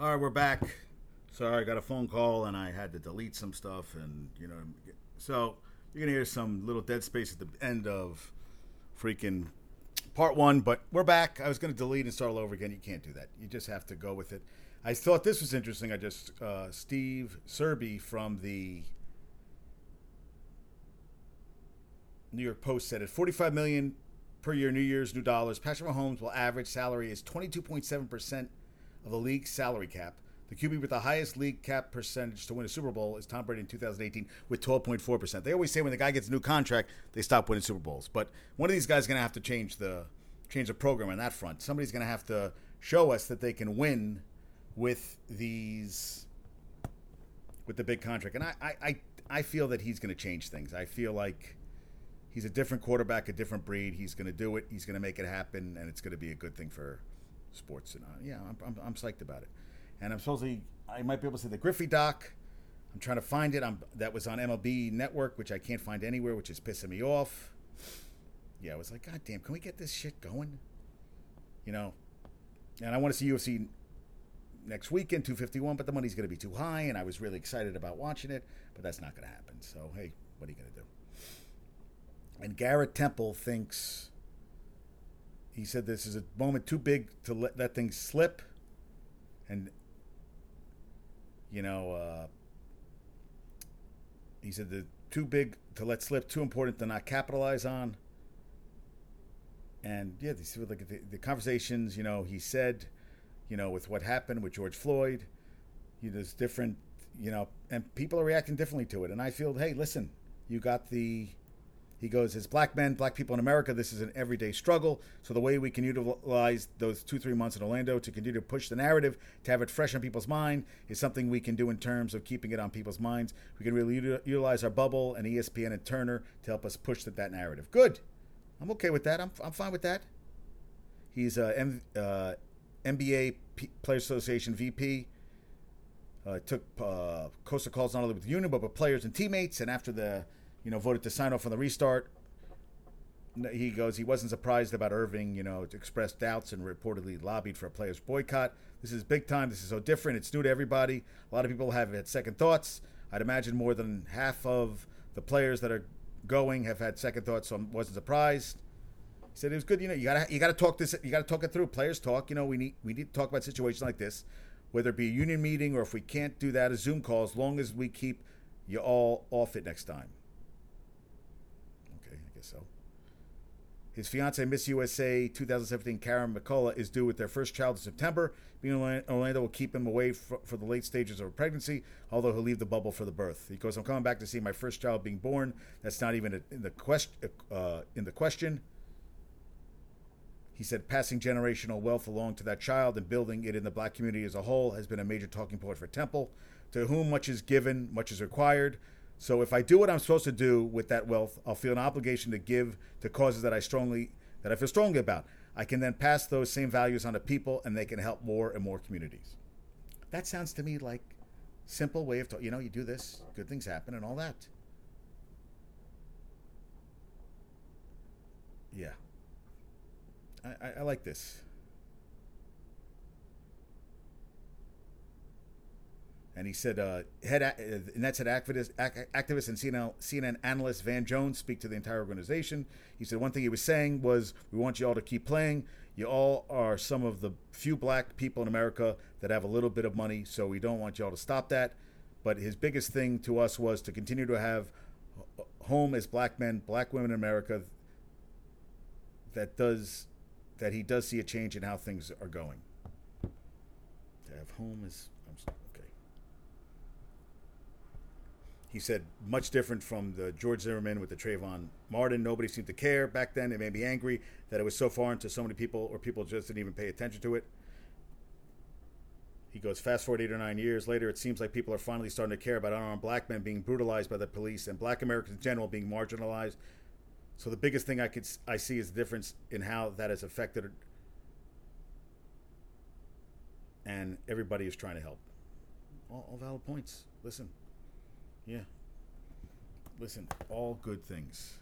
All right, we're back. Sorry, I got a phone call and I had to delete some stuff, and you know, so you're gonna hear some little dead space at the end of freaking part one. But we're back. I was gonna delete and start all over again. You can't do that. You just have to go with it. I thought this was interesting. I just uh, Steve Serby from the New York Post said it. 45 million per year, New Year's, new dollars. Patrick Mahomes will average salary is 22.7 percent of the league's salary cap. The QB with the highest league cap percentage to win a Super Bowl is Tom Brady in 2018 with 12.4%. They always say when the guy gets a new contract, they stop winning Super Bowls. But one of these guys is going to have to change the change the program on that front. Somebody's going to have to show us that they can win with these with the big contract. And I I, I feel that he's going to change things. I feel like he's a different quarterback, a different breed. He's going to do it. He's going to make it happen, and it's going to be a good thing for sports. And uh, yeah, I'm, I'm, I'm psyched about it and I'm supposedly I might be able to see the Griffey doc. I'm trying to find it. I'm that was on MLB Network, which I can't find anywhere, which is pissing me off. Yeah, I was like, God damn, can we get this shit going? You know, and I want to see UFC next weekend, 251, but the money's going to be too high, and I was really excited about watching it, but that's not going to happen. So, hey, what are you going to do? And Garrett Temple thinks, he said this is a moment too big to let that thing slip. And you know, uh, he said the too big to let slip, too important to not capitalize on. And yeah, these like the, the conversations, you know, he said, you know, with what happened with George Floyd, you know, there's different, you know, and people are reacting differently to it. And I feel, hey, listen, you got the he goes, as black men, black people in America, this is an everyday struggle. So the way we can utilize those two, three months in Orlando to continue to push the narrative, to have it fresh on people's mind, is something we can do in terms of keeping it on people's minds. We can really utilize our bubble and ESPN and Turner to help us push that, that narrative. Good. I'm okay with that. I'm, I'm fine with that. He's a M, uh, NBA P- Players Association VP. Uh, took uh, Costa calls not only with the union but with players and teammates. And after the you know, voted to sign off on the restart. He goes, he wasn't surprised about Irving, you know, expressed doubts and reportedly lobbied for a player's boycott. This is big time. This is so different. It's new to everybody. A lot of people have had second thoughts. I'd imagine more than half of the players that are going have had second thoughts, so I wasn't surprised. He said it was good. You know, you gotta you gotta talk this. You gotta talk it through. Players talk. You know, we need we need to talk about situations like this, whether it be a union meeting or if we can't do that, a Zoom call. As long as we keep you all off it next time. So, his fiancee, Miss USA 2017, Karen McCullough, is due with their first child in September. Being in Orlando will keep him away for, for, the late stages of a pregnancy, although he'll leave the bubble for the birth. He goes, "I'm coming back to see my first child being born. That's not even in the question. Uh, in the question." He said, "Passing generational wealth along to that child and building it in the black community as a whole has been a major talking point for Temple, to whom much is given, much is required." So if I do what I'm supposed to do with that wealth, I'll feel an obligation to give to causes that I strongly that I feel strongly about. I can then pass those same values on to people and they can help more and more communities. That sounds to me like simple way of talking. You know, you do this, good things happen and all that. Yeah. I, I, I like this. And he said, uh, head uh, and that's an activist, activist and CNN, CNN analyst Van Jones speak to the entire organization. He said one thing he was saying was, "We want you all to keep playing. You all are some of the few black people in America that have a little bit of money, so we don't want you all to stop that." But his biggest thing to us was to continue to have home as black men, black women in America. That does, that he does see a change in how things are going. To have home as He said, much different from the George Zimmerman with the Trayvon Martin. Nobody seemed to care back then. It made me angry that it was so foreign to so many people, or people just didn't even pay attention to it. He goes, fast forward eight or nine years later, it seems like people are finally starting to care about unarmed black men being brutalized by the police and black Americans in general being marginalized. So the biggest thing I could I see is the difference in how that has affected, and everybody is trying to help. All, all valid points. Listen. Yeah. Listen, all good things.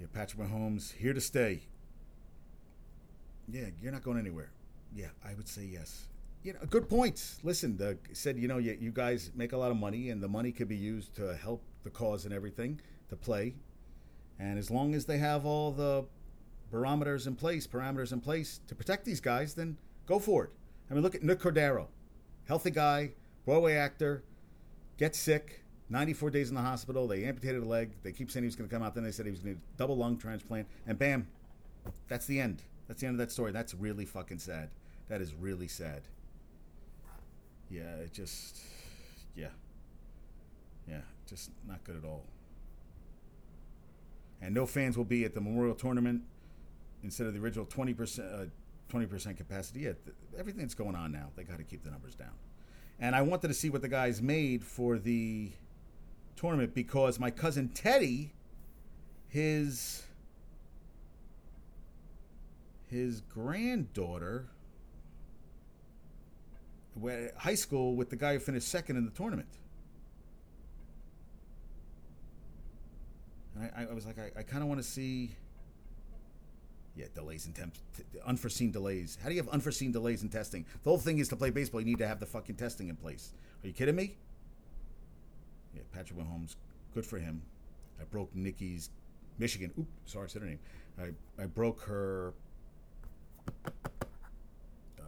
Yeah, Patrick Mahomes here to stay. Yeah, you're not going anywhere. yeah, I would say yes. You know, good points. Listen, the said you know you, you guys make a lot of money, and the money could be used to help the cause and everything to play. And as long as they have all the barometers in place, parameters in place to protect these guys, then go for it. I mean, look at Nick Cordero, healthy guy, Broadway actor, gets sick, 94 days in the hospital. They amputated a leg. They keep saying he was going to come out. Then they said he was going to double lung transplant, and bam, that's the end. That's the end of that story. That's really fucking sad. That is really sad. Yeah, it just, yeah, yeah, just not good at all. And no fans will be at the Memorial Tournament instead of the original 20%, uh, 20% capacity. Yeah, th- everything that's going on now, they got to keep the numbers down. And I wanted to see what the guys made for the tournament because my cousin Teddy, his his granddaughter went high school with the guy who finished second in the tournament. And I, I was like, I, I kind of want to see. Yeah, delays in temp, unforeseen delays. How do you have unforeseen delays in testing? The whole thing is to play baseball. You need to have the fucking testing in place. Are you kidding me? Yeah, Patrick Mahomes, good for him. I broke Nikki's Michigan. Oop, sorry, I said her name. I, I broke her. Uh,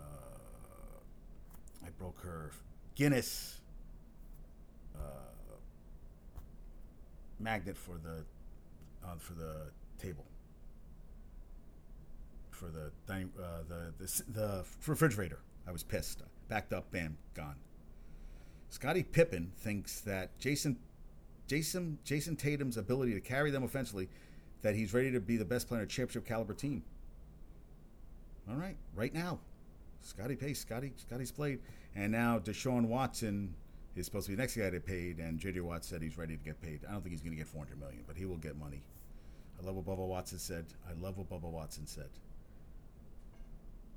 I broke her Guinness uh, magnet for the uh, for the table for the uh, the, the the refrigerator. I was pissed. Backed up, bam, gone. Scottie Pippen thinks that Jason Jason Jayson Tatum's ability to carry them offensively, that he's ready to be the best player in a championship caliber team. All right, right now, Scottie Pace, Scotty, Scotty's played, and now Deshaun Watson is supposed to be the next guy to paid, and JJ Watt said he's ready to get paid. I don't think he's going to get 400 million, but he will get money. I love what Bubba Watson said. I love what Bubba Watson said.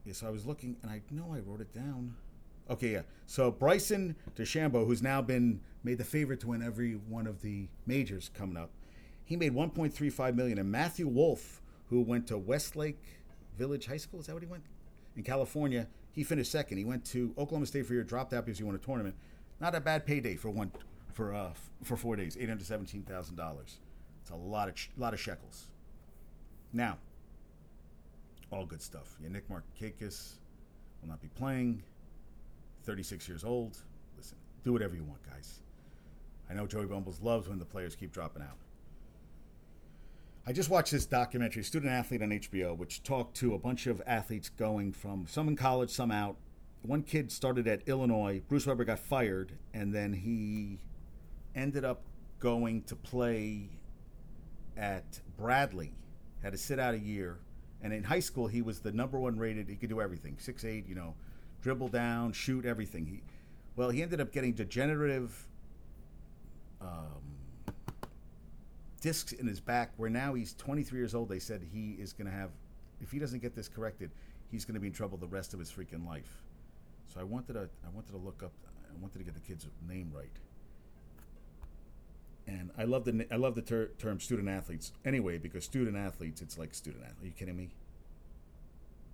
Yeah, so I was looking, and I know I wrote it down. Okay, yeah. So Bryson DeChambeau, who's now been made the favorite to win every one of the majors coming up, he made 1.35 million. And Matthew Wolff, who went to Westlake Village High School, is that what he went? In California, he finished second. He went to Oklahoma State for a year, dropped out because he won a tournament. Not a bad payday for one for uh for four days, eight hundred seventeen thousand dollars. It's a lot of lot of shekels. Now, all good stuff. Yeah, Nick Markakis will not be playing. 36 years old. Listen, do whatever you want, guys. I know Joey Bumbles loves when the players keep dropping out. I just watched this documentary, Student Athlete on HBO, which talked to a bunch of athletes going from some in college, some out. One kid started at Illinois. Bruce Weber got fired, and then he ended up going to play at Bradley. Had to sit out a year. And in high school, he was the number one rated. He could do everything six eight, you know, dribble down, shoot, everything. He, well, he ended up getting degenerative um, discs in his back, where now he's 23 years old. They said he is going to have, if he doesn't get this corrected, he's going to be in trouble the rest of his freaking life. So I wanted to, I wanted to look up, I wanted to get the kid's name right. And I love the I love the ter- term student athletes anyway because student athletes it's like student athlete. Are you kidding me?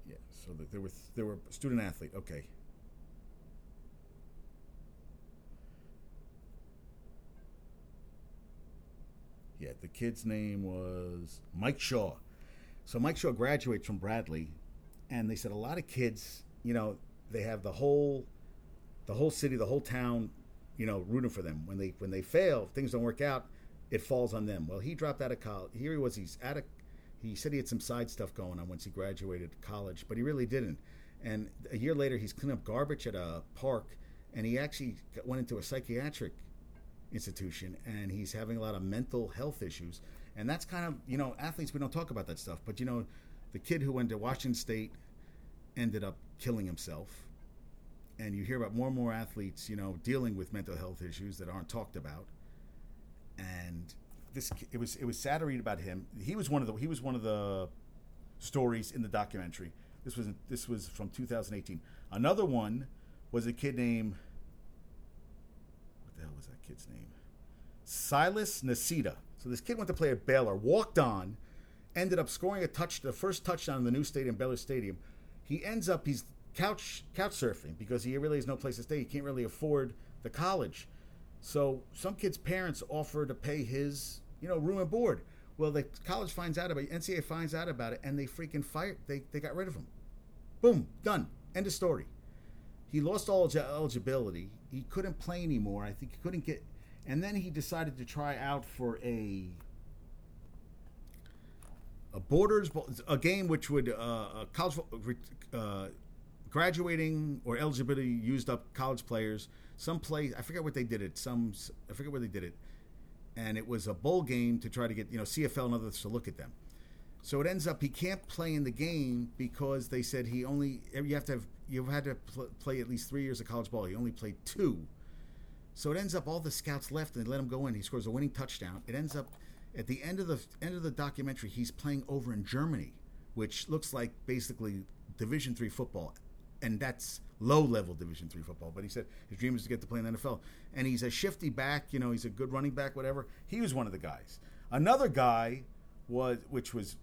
Yeah. So the, there were there were student athlete. Okay. Yeah, the kid's name was Mike Shaw. So Mike Shaw graduates from Bradley, and they said a lot of kids, you know, they have the whole, the whole city, the whole town, you know, rooting for them. When they when they fail, things don't work out, it falls on them. Well, he dropped out of college. Here he was. He's out of. He said he had some side stuff going on once he graduated college, but he really didn't. And a year later, he's cleaning up garbage at a park, and he actually went into a psychiatric institution, and he's having a lot of mental health issues. And that's kind of you know athletes we don't talk about that stuff, but you know, the kid who went to Washington State ended up killing himself. And you hear about more and more athletes, you know, dealing with mental health issues that aren't talked about. And this, it was, it was sad to read about him. He was one of the, he was one of the stories in the documentary. This was, this was from 2018. Another one was a kid named, what the hell was that kid's name? Silas Nacita. So this kid went to play at Baylor, walked on, ended up scoring a touch, the first touchdown in the new stadium, Baylor Stadium. He ends up, he's couch couch surfing because he really has no place to stay. He can't really afford the college. So some kid's parents offer to pay his, you know, room and board. Well, the college finds out about it, NCAA finds out about it, and they freaking fired. They they got rid of him. Boom, done. End of story. He lost all eligibility. He couldn't play anymore. I think he couldn't get. And then he decided to try out for a a Borders a game which would uh, college uh, graduating or eligibility used up college players. Some play I forget what they did it. Some I forget where they did it, and it was a bowl game to try to get you know CFL and others to look at them. So it ends up he can't play in the game because they said he only you have to have you've had to pl- play at least three years of college ball. He only played two. So it ends up all the scouts left and they let him go in. He scores a winning touchdown. It ends up at the end of the end of the documentary, he's playing over in Germany, which looks like basically Division three football, and that's low level Division three football. But he said his dream is to get to play in the NFL, and he's a shifty back. You know, he's a good running back, whatever. He was one of the guys. Another guy was, which was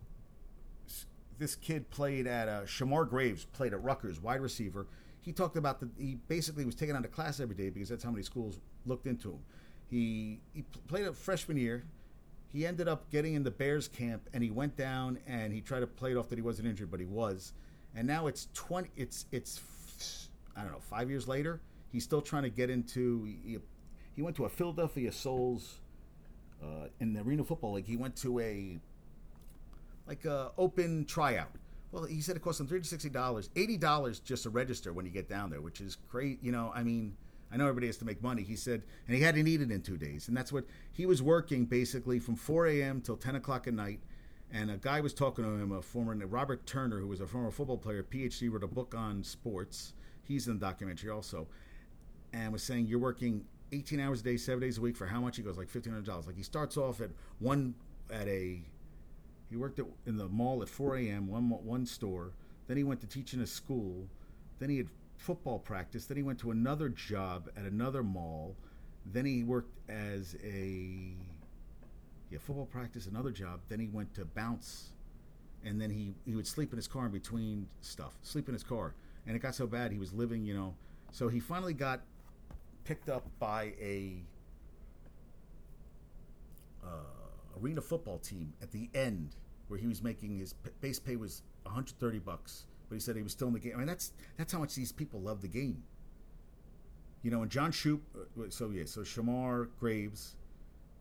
this kid played at uh, Shamar Graves played at Rutgers, wide receiver. He talked about the he basically was taken out a class every day because that's how many schools looked into him. He he played a freshman year he ended up getting in the Bears camp and he went down and he tried to play it off that he wasn't injured, but he was. And now it's 20 it's it's I don't know, 5 years later, he's still trying to get into he, he went to a Philadelphia Souls uh, in the Arena Football League. He went to a like a open tryout. Well, he said it cost him three hundred sixty dollars, eighty dollars just to register when you get down there, which is great. You know, I mean, I know everybody has to make money. He said, and he hadn't eaten in two days. And that's what he was working basically from 4 a.m. till 10 o'clock at night. And a guy was talking to him, a former Robert Turner, who was a former football player, PhD, wrote a book on sports. He's in the documentary also, and was saying you're working 18 hours a day, seven days a week for how much? He goes like $1,500. Like he starts off at one at a he worked at, in the mall at 4 a.m. one one store. Then he went to teach in a school. Then he had football practice. Then he went to another job at another mall. Then he worked as a yeah football practice, another job. Then he went to bounce, and then he he would sleep in his car in between stuff. Sleep in his car, and it got so bad he was living, you know. So he finally got picked up by a uh, arena football team at the end, where he was making his base pay was 130 bucks but he said he was still in the game. I mean, that's that's how much these people love the game. You know, and John Shoop. Uh, so yeah, so Shamar Graves,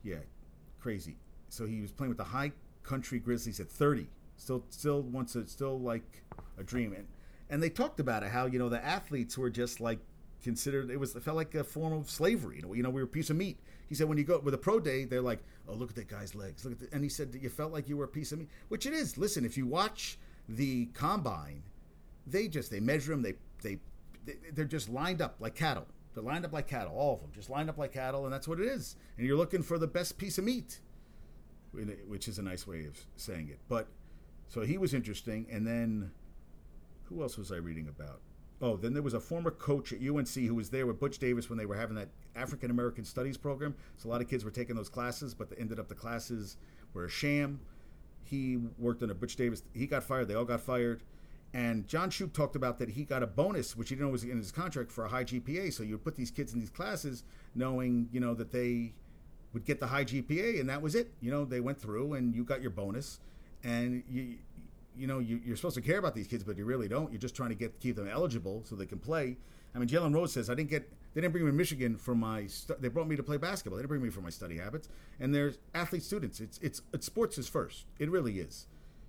yeah, crazy. So he was playing with the High Country Grizzlies at 30. Still, still wants it. Still like a dream. And and they talked about it how you know the athletes were just like considered it was it felt like a form of slavery. You know, you know we were a piece of meat. He said when you go with a pro day, they're like, oh look at that guy's legs. Look at the, and he said you felt like you were a piece of meat, which it is. Listen, if you watch the combine they just they measure them. They they they're just lined up like cattle. They're lined up like cattle, all of them, just lined up like cattle, and that's what it is. And you're looking for the best piece of meat, which is a nice way of saying it. But so he was interesting, and then who else was I reading about? Oh, then there was a former coach at UNC who was there with Butch Davis when they were having that African American Studies program. So a lot of kids were taking those classes, but they ended up the classes were a sham. He worked under Butch Davis. He got fired. They all got fired. And John Shoop talked about that he got a bonus, which he didn't know was in his contract for a high GPA. So you would put these kids in these classes knowing, you know, that they would get the high GPA, and that was it. You know, they went through, and you got your bonus, and you, you know, you, are supposed to care about these kids, but you really don't. You're just trying to get keep them eligible so they can play. I mean, Jalen Rose says, "I didn't get. They didn't bring me to Michigan for my. Stu- they brought me to play basketball. They didn't bring me for my study habits. And there's athlete students. It's it's, it's sports is first. It really is."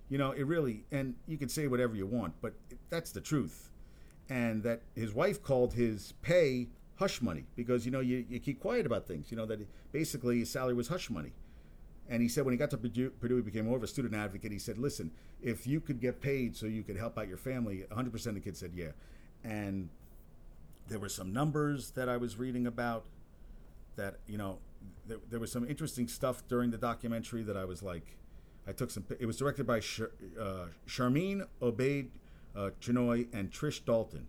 You know, it really, and you can say whatever you want, but that's the truth. And that his wife called his pay hush money because, you know, you, you keep quiet about things. You know, that basically his salary was hush money. And he said when he got to Purdue, Purdue, he became more of a student advocate. He said, listen, if you could get paid so you could help out your family, 100% of the kids said, yeah. And there were some numbers that I was reading about that, you know, there, there was some interesting stuff during the documentary that I was like, I took some. It was directed by Char, uh, Sharmeen Obaid uh, Chinoy and Trish Dalton.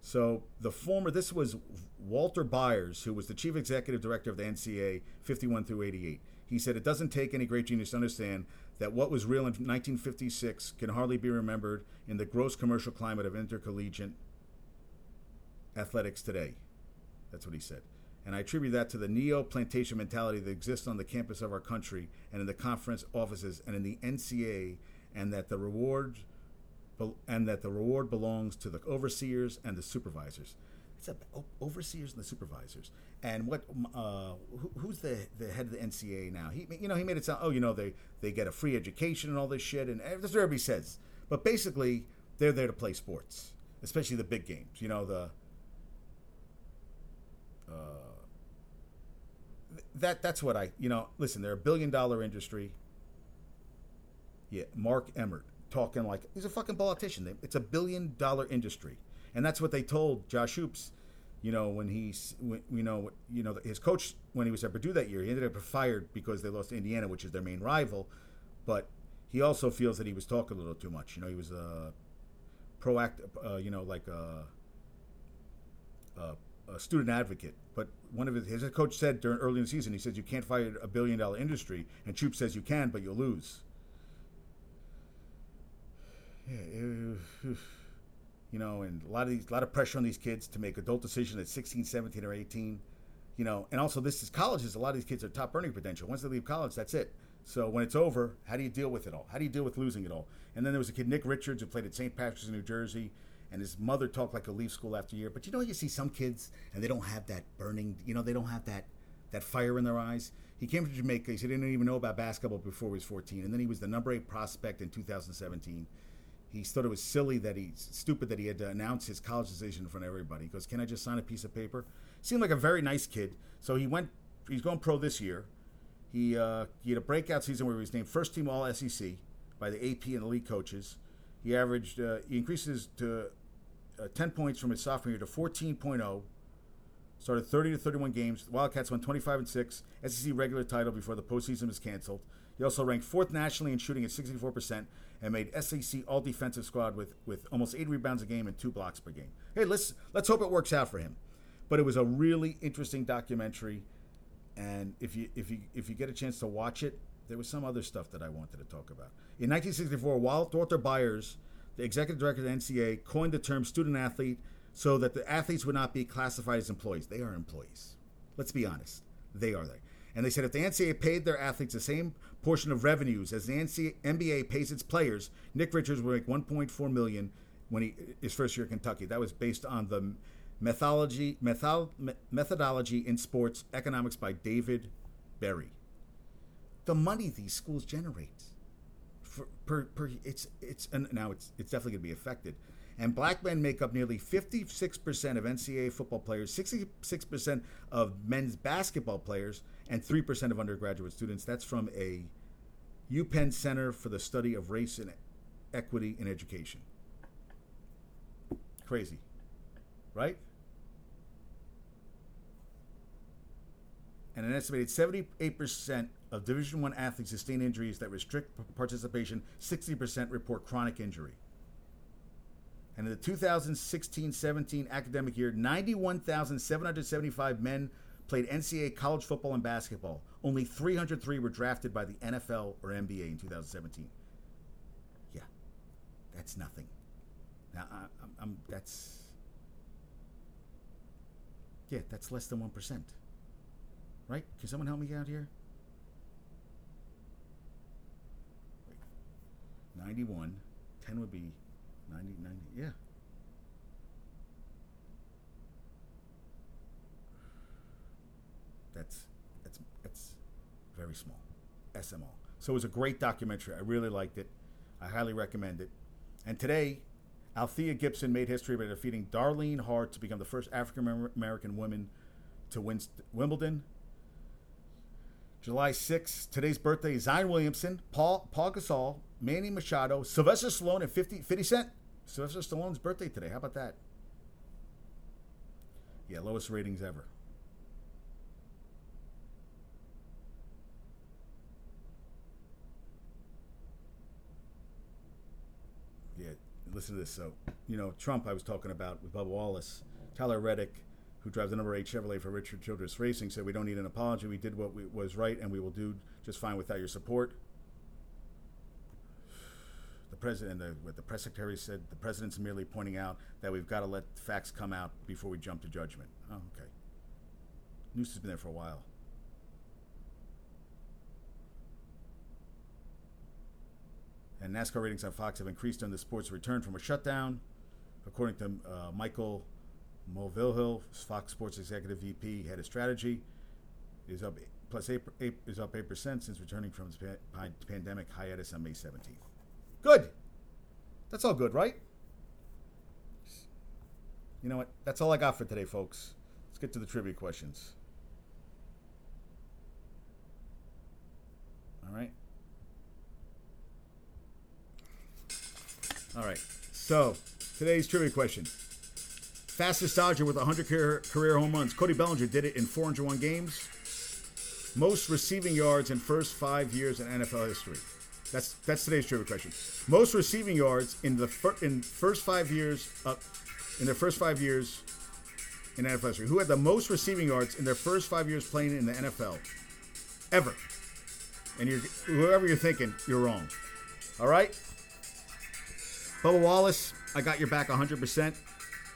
So the former, this was Walter Byers, who was the chief executive director of the NCA, 51 through 88. He said, It doesn't take any great genius to understand that what was real in 1956 can hardly be remembered in the gross commercial climate of intercollegiate athletics today. That's what he said. And I attribute that to the neo plantation mentality that exists on the campus of our country and in the conference offices and in the NCA, and that the reward and that the reward belongs to the overseers and the supervisors. It's a, overseers and the supervisors. And what uh, who, who's the the head of the NCA now? He you know he made it sound oh you know they they get a free education and all this shit and that's what everybody says. But basically they're there to play sports, especially the big games. You know the. That that's what I you know listen they're a billion dollar industry. Yeah, Mark Emmert talking like he's a fucking politician. It's a billion dollar industry, and that's what they told John Shoop. You know when he's you know you know his coach when he was at Purdue that year, he ended up fired because they lost to Indiana, which is their main rival. But he also feels that he was talking a little too much. You know, he was uh, a proactive, uh, you know, like a, a, a, student advocate. But one of his, his coach said during early in the season, he says you can't fight a billion dollar industry, and Shoop says you can, but you'll lose. Yeah, you know, and a lot of these, a lot of pressure on these kids to make adult decisions at 16, 17, or 18. You know, and also this is colleges. A lot of these kids are top earning potential. Once they leave college, that's it. So when it's over, how do you deal with it all? How do you deal with losing it all? And then there was a kid, Nick Richards, who played at St. Patrick's in New Jersey, and his mother talked like a leave school after year. But you know, you see some kids, and they don't have that burning, you know, they don't have that that fire in their eyes. He came to Jamaica. He didn't even know about basketball before he was 14, and then he was the number eight prospect in 2017. He thought it was silly that he, stupid that he had to announce his college decision in front of everybody. He goes, "Can I just sign a piece of paper?" Seemed like a very nice kid. So he went. He's going pro this year. He, uh, he had a breakout season where he was named first team All SEC by the AP and the league coaches. He averaged, uh, he increases to uh, 10 points from his sophomore year to 14.0. Started 30 to 31 games. The Wildcats won 25 and 6, SEC regular title before the postseason was canceled. He also ranked fourth nationally in shooting at 64% and made SEC all defensive squad with, with almost eight rebounds a game and two blocks per game. Hey, let's let's hope it works out for him. But it was a really interesting documentary. And if you if you if you get a chance to watch it, there was some other stuff that I wanted to talk about. In 1964, Walter Byers, the executive director of the NCAA, coined the term student athlete so that the athletes would not be classified as employees. They are employees. Let's be honest. They are there. And they said if the NCAA paid their athletes the same portion of revenues as the NCAA, NBA pays its players, Nick Richards would make 1.4 million when he his first year at Kentucky. That was based on the Methodology, method, methodology in Sports Economics by David Berri. The money these schools generate, for, per, per it's it's and now it's it's definitely going to be affected. And black men make up nearly 56% of NCAA football players, 66% of men's basketball players, and 3% of undergraduate students. That's from a UPenn Center for the Study of Race and Equity in Education. Crazy, right? and an estimated 78% of Division One athletes sustain injuries that restrict participation. 60% report chronic injury. And in the 2016-17 academic year, 91,775 men played NCAA college football and basketball. Only 303 were drafted by the NFL or NBA in 2017. Yeah, that's nothing. Now, I, I'm that's yeah, that's less than one percent. Right? Can someone help me out here? 91. 10 would be 90, 90. Yeah. That's that's that's very small. SMO. So it was a great documentary. I really liked it. I highly recommend it. And today, Althea Gibson made history by defeating Darlene Hard to become the first African American woman to win Wimbledon July 6th, today's birthday, Zion Williamson, Paul, Paul Gasol, Manny Machado, Sylvester Stallone, and 50, 50 Cent. Sylvester Stallone's birthday today. How about that? Yeah, lowest ratings ever. Yeah, listen to this. So, you know, Trump, I was talking about with Bubba Wallace, Tyler Reddick, who drives the number eight Chevrolet for Richard Childress Racing, said we don't need an apology. We did what we, was right, and we will do just fine without your support. the president, the, what the press secretary said, the president's merely pointing out that we've got to let facts come out before we jump to judgment. Oh, okay. News has been there for a while. And NASCAR ratings on Fox have increased on the sport's return from a shutdown. According to uh, Michael Mulvihill, Fox Sports Executive VP, head of strategy, is up plus eight, eight is up eight percent since returning from its pa- pandemic hiatus on May seventeenth. Good. That's all good, right? You know what? That's all I got for today, folks. Let's get to the trivia questions. All right. All right. So, today's trivia question. Fastest Dodger with 100 career, career home runs. Cody Bellinger did it in 401 games. Most receiving yards in first five years in NFL history. That's that's today's trivia question. Most receiving yards in the fir- in first five years uh, in their first five years in NFL history. Who had the most receiving yards in their first five years playing in the NFL ever? And you're whoever you're thinking, you're wrong. All right. Bubba Wallace, I got your back 100%.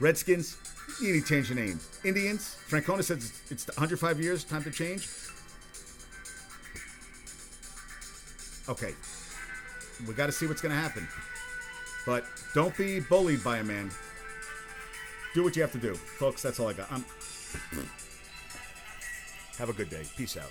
Redskins, you need to change the name. Indians, Francona says it's 105 years, time to change. Okay, we got to see what's going to happen. But don't be bullied by a man. Do what you have to do. Folks, that's all I got. I'm... Have a good day. Peace out.